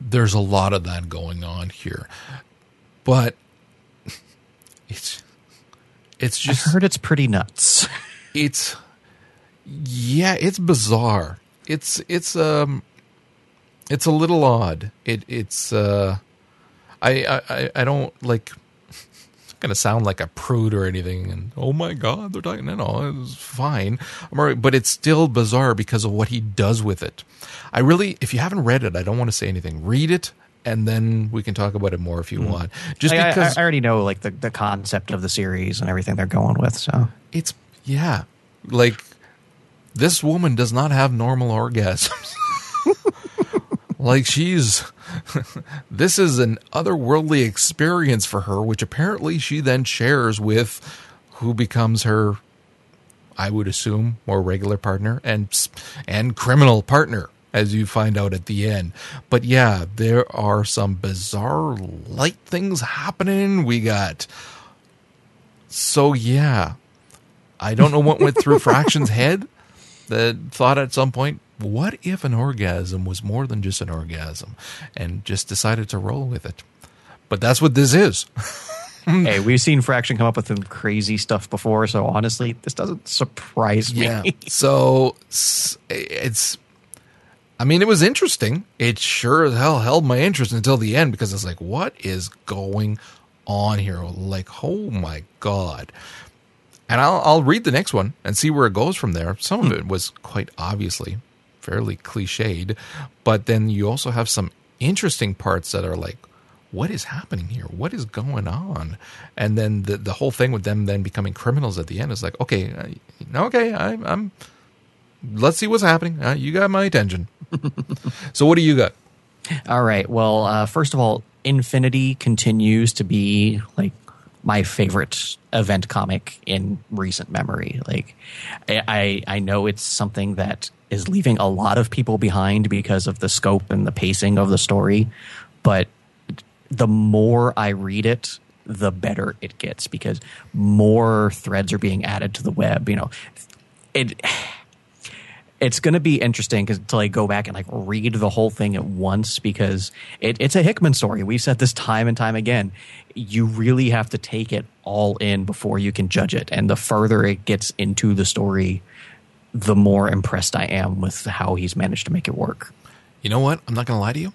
there's a lot of that going on here. But it's it's just I heard it's pretty nuts. it's yeah it's bizarre. It's it's um it's a little odd. It it's uh i i i don't like it's gonna sound like a prude or anything and oh my god they're talking no no it's fine. Right, but it's still bizarre because of what he does with it. I really if you haven't read it i don't want to say anything. Read it and then we can talk about it more if you hmm. want. Just I, I- because I, already know like the, the concept of the series and everything they're going with. So. It's yeah. Like this woman does not have normal orgasms. Like she's this is an otherworldly experience for her which apparently she then shares with who becomes her i would assume more regular partner and and criminal partner as you find out at the end but yeah there are some bizarre light things happening we got so yeah I don't know what went through Fraction's head that thought at some point, what if an orgasm was more than just an orgasm and just decided to roll with it? But that's what this is. hey, we've seen Fraction come up with some crazy stuff before, so honestly, this doesn't surprise me. Yeah. so it's. I mean, it was interesting. It sure as hell held my interest until the end because it's like, what is going on here? Like, oh my god! And I'll I'll read the next one and see where it goes from there. Some of it was quite obviously fairly cliched, but then you also have some interesting parts that are like, what is happening here? What is going on? And then the the whole thing with them then becoming criminals at the end is like, okay, okay, I'm, I'm let's see what's happening. Uh, you got my attention. So what do you got? All right. Well, uh, first of all, Infinity continues to be like my favorite event comic in recent memory. Like, I I know it's something that is leaving a lot of people behind because of the scope and the pacing of the story, but the more I read it, the better it gets because more threads are being added to the web. You know, it it's going to be interesting to like go back and like read the whole thing at once because it, it's a Hickman story. We've said this time and time again. You really have to take it all in before you can judge it, and the further it gets into the story, the more impressed I am with how he's managed to make it work. You know what? I'm not going to lie to you.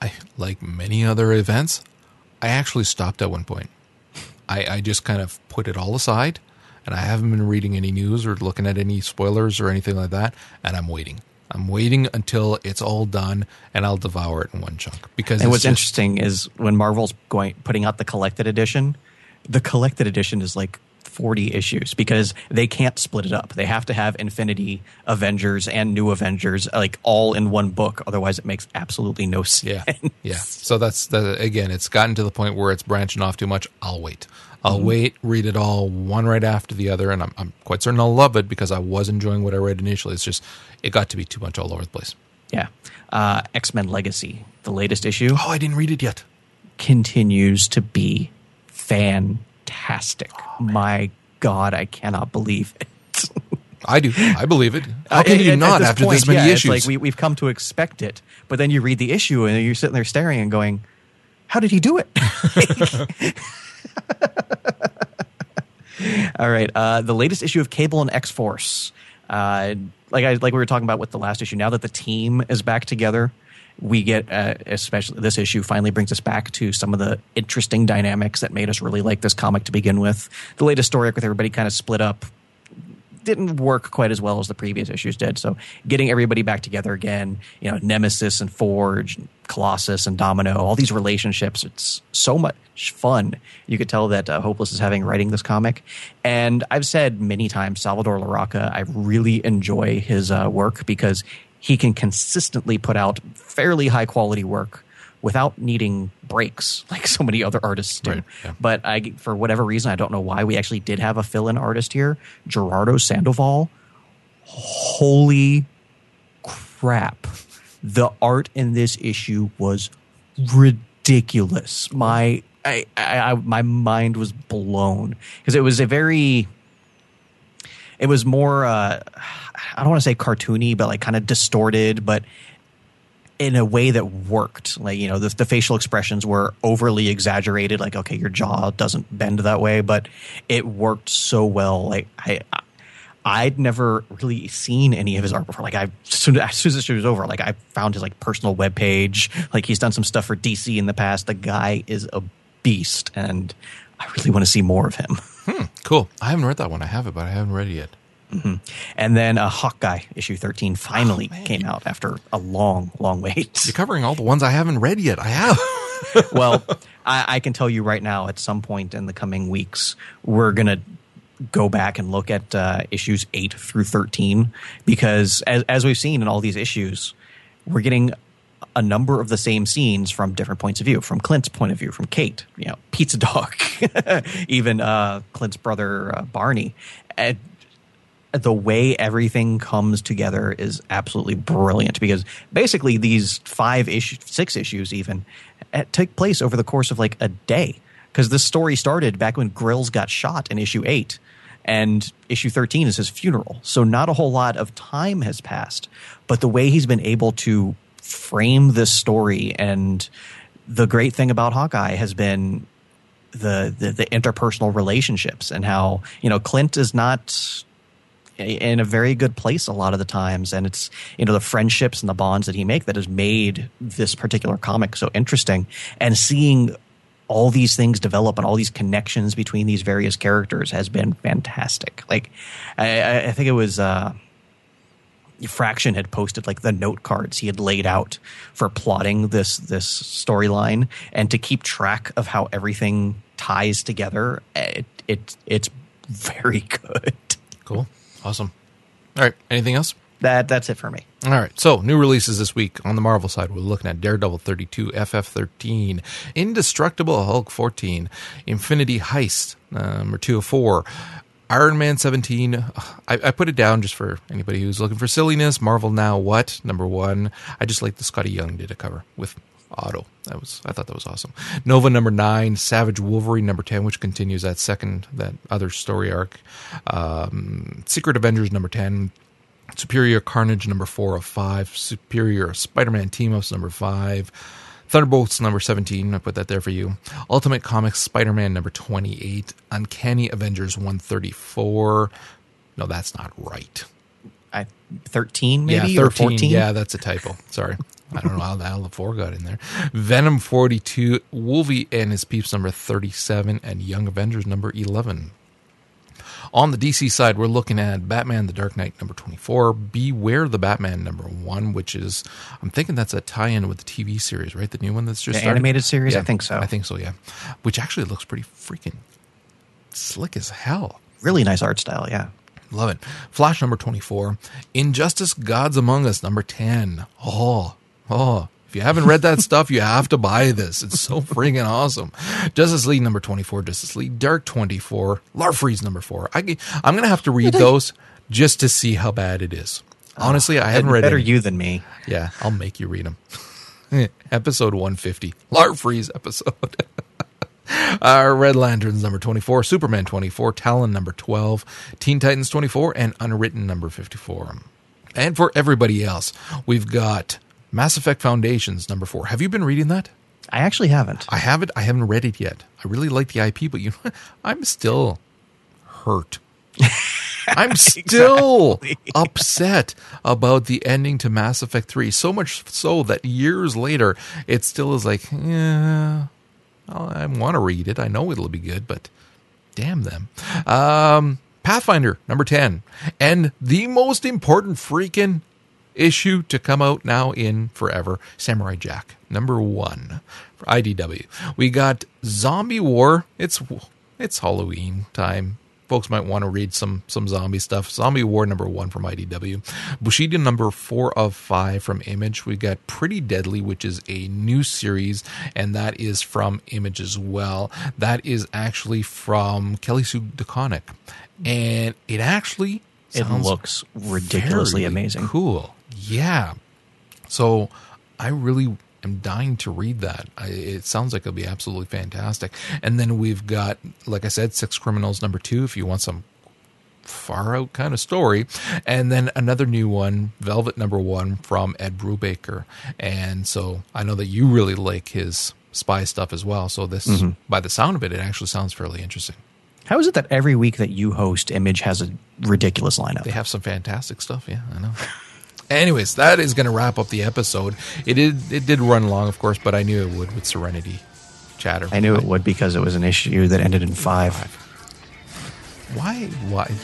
I like many other events. I actually stopped at one point. I, I just kind of put it all aside, and I haven't been reading any news or looking at any spoilers or anything like that. And I'm waiting. I'm waiting until it's all done, and I'll devour it in one chunk. Because And what's just- interesting is when Marvel's going putting out the collected edition, the collected edition is like 40 issues because they can't split it up. They have to have Infinity, Avengers, and New Avengers like all in one book. Otherwise, it makes absolutely no sense. Yeah, yeah. So that's the again. It's gotten to the point where it's branching off too much. I'll wait. I'll wait. Read it all one right after the other, and I'm, I'm quite certain I'll love it because I was enjoying what I read initially. It's just it got to be too much all over the place. Yeah. Uh, X Men Legacy, the latest issue, Oh, I didn't read it yet. continues to be fantastic. My God, I cannot believe it. I do. I believe it. How can Uh, you at- at not this after point, this many yeah, it's issues? Like we, we've come to expect it, but then you read the issue and you're sitting there staring and going, "How did he do it?" All right, uh, the latest issue of Cable and X Force. Uh, like I like we were talking about with the last issue. Now that the team is back together, we get uh, especially this issue finally brings us back to some of the interesting dynamics that made us really like this comic to begin with. The latest story with everybody kind of split up didn't work quite as well as the previous issues did. So getting everybody back together again, you know, Nemesis and Forge, Colossus and Domino, all these relationships, it's so much fun. You could tell that uh, Hopeless is having writing this comic. And I've said many times, Salvador Larroca, I really enjoy his uh, work because he can consistently put out fairly high quality work without needing breaks like so many other artists do. Right, yeah. But I, for whatever reason, I don't know why we actually did have a fill-in artist here, Gerardo Sandoval. Holy crap! The art in this issue was ridiculous. My I, I, I my mind was blown because it was a very it was more uh, I don't want to say cartoony, but like kind of distorted, but in a way that worked. Like, you know, the, the facial expressions were overly exaggerated. Like, okay, your jaw doesn't bend that way, but it worked so well. Like, I, I I'd never really seen any of his art before. Like, I as soon as, soon as this show was over, like I found his like personal webpage. Like, he's done some stuff for DC in the past. The guy is a beast, and I really want to see more of him. cool. I haven't read that one. I have it, but I haven't read it yet. And then uh, Hawkeye issue thirteen finally came out after a long, long wait. You're covering all the ones I haven't read yet. I have. well, I, I can tell you right now, at some point in the coming weeks, we're going to go back and look at uh, issues 8 through 13 because, as, as we've seen in all these issues, we're getting a number of the same scenes from different points of view from Clint's point of view, from Kate, you know, Pizza Dog, even uh, Clint's brother uh, Barney. And the way everything comes together is absolutely brilliant because basically these five issues, six issues even, uh, take place over the course of like a day. Because this story started back when Grills got shot in issue eight, and issue 13 is his funeral. So not a whole lot of time has passed. But the way he's been able to frame this story, and the great thing about Hawkeye has been the, the the interpersonal relationships and how you know Clint is not in a very good place a lot of the times and it's you know the friendships and the bonds that he make that has made this particular comic so interesting and seeing all these things develop and all these connections between these various characters has been fantastic like i, I think it was uh Fraction had posted like the note cards he had laid out for plotting this this storyline and to keep track of how everything ties together. It, it it's very good. Cool. Awesome. All right. Anything else? That that's it for me. All right. So, new releases this week on the Marvel side. We're looking at Daredevil 32, FF 13, Indestructible Hulk 14, Infinity Heist uh, number 2 of 4, Iron Man 17. I, I, put it down just for anybody who's looking for silliness. Marvel Now What? Number 1. I just like the Skottie Young did a cover with Otto. That was I thought that was awesome. Nova number nine, Savage Wolverine number ten, which continues that second that other story arc. Um, Secret Avengers number ten, Superior Carnage number four of five, Superior Spider-Man team ups number five. Thunderbolts number 17, I put that there for you. Ultimate Comics Spider Man number 28. Uncanny Avengers 134. No, that's not right. I, 13 maybe yeah, 13, or 14? Yeah, that's a typo. Sorry. I don't know how the hell the four got in there. Venom 42, Wolvie and his peeps number 37, and Young Avengers number 11. On the DC side, we're looking at Batman the Dark Knight number 24, Beware the Batman number 1, which is, I'm thinking that's a tie in with the TV series, right? The new one that's just the started? animated series? Yeah, I think so. I think so, yeah. Which actually looks pretty freaking slick as hell. Really nice art style, yeah. Love it. Flash number 24, Injustice Gods Among Us number 10. Oh, Oh, if you haven't read that stuff, you have to buy this. It's so freaking awesome. Justice League number 24, Justice League Dark 24, Larfleeze number 4. I, am going to have to read those just to see how bad it is. Honestly, I haven't read Better any. you than me. Yeah, I'll make you read them. episode 150, Larfleeze episode. Our Red Lanterns number 24, Superman 24, Talon number 12, Teen Titans 24, and Unwritten number 54. And for everybody else, we've got Mass Effect Foundations number four. Have you been reading that? I actually haven't. I haven't. I haven't read it yet. I really like the IP, but you know, I'm still hurt. I'm still exactly. upset about the ending to Mass Effect 3. So much so that years later, it still is like, yeah, I want to read it. I know it'll be good, but damn them. Um, Pathfinder, number 10. And the most important freaking issue to come out now in forever Samurai Jack, number one for IDW. We got Zombie War. It's it's Halloween time. Folks might want to read some some zombie stuff. Zombie War number one from IDW. Bushido number four of five from Image. We got Pretty Deadly, which is a new series, and that is from Image as well. That is actually from Kelly Sue DeConnick. And it actually it looks ridiculously amazing. Cool. Yeah. So I really am dying to read that. I, it sounds like it'll be absolutely fantastic. And then we've got, like I said, Sex Criminals number two, if you want some far out kind of story. And then another new one, Velvet number one from Ed Brubaker. And so I know that you really like his spy stuff as well. So this, mm-hmm. by the sound of it, it actually sounds fairly interesting. How is it that every week that you host, Image has a ridiculous lineup? They have some fantastic stuff. Yeah, I know. Anyways, that is going to wrap up the episode. It did it did run long, of course, but I knew it would with Serenity chatter. I knew it would because it was an issue that ended in five. Why? Why?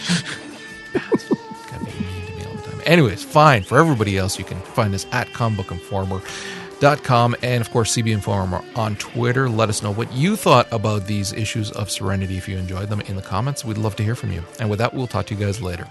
Anyways, fine. For everybody else, you can find us at comicbookinformer.com and, of course, CB Informer on Twitter. Let us know what you thought about these issues of Serenity if you enjoyed them in the comments. We'd love to hear from you. And with that, we'll talk to you guys later.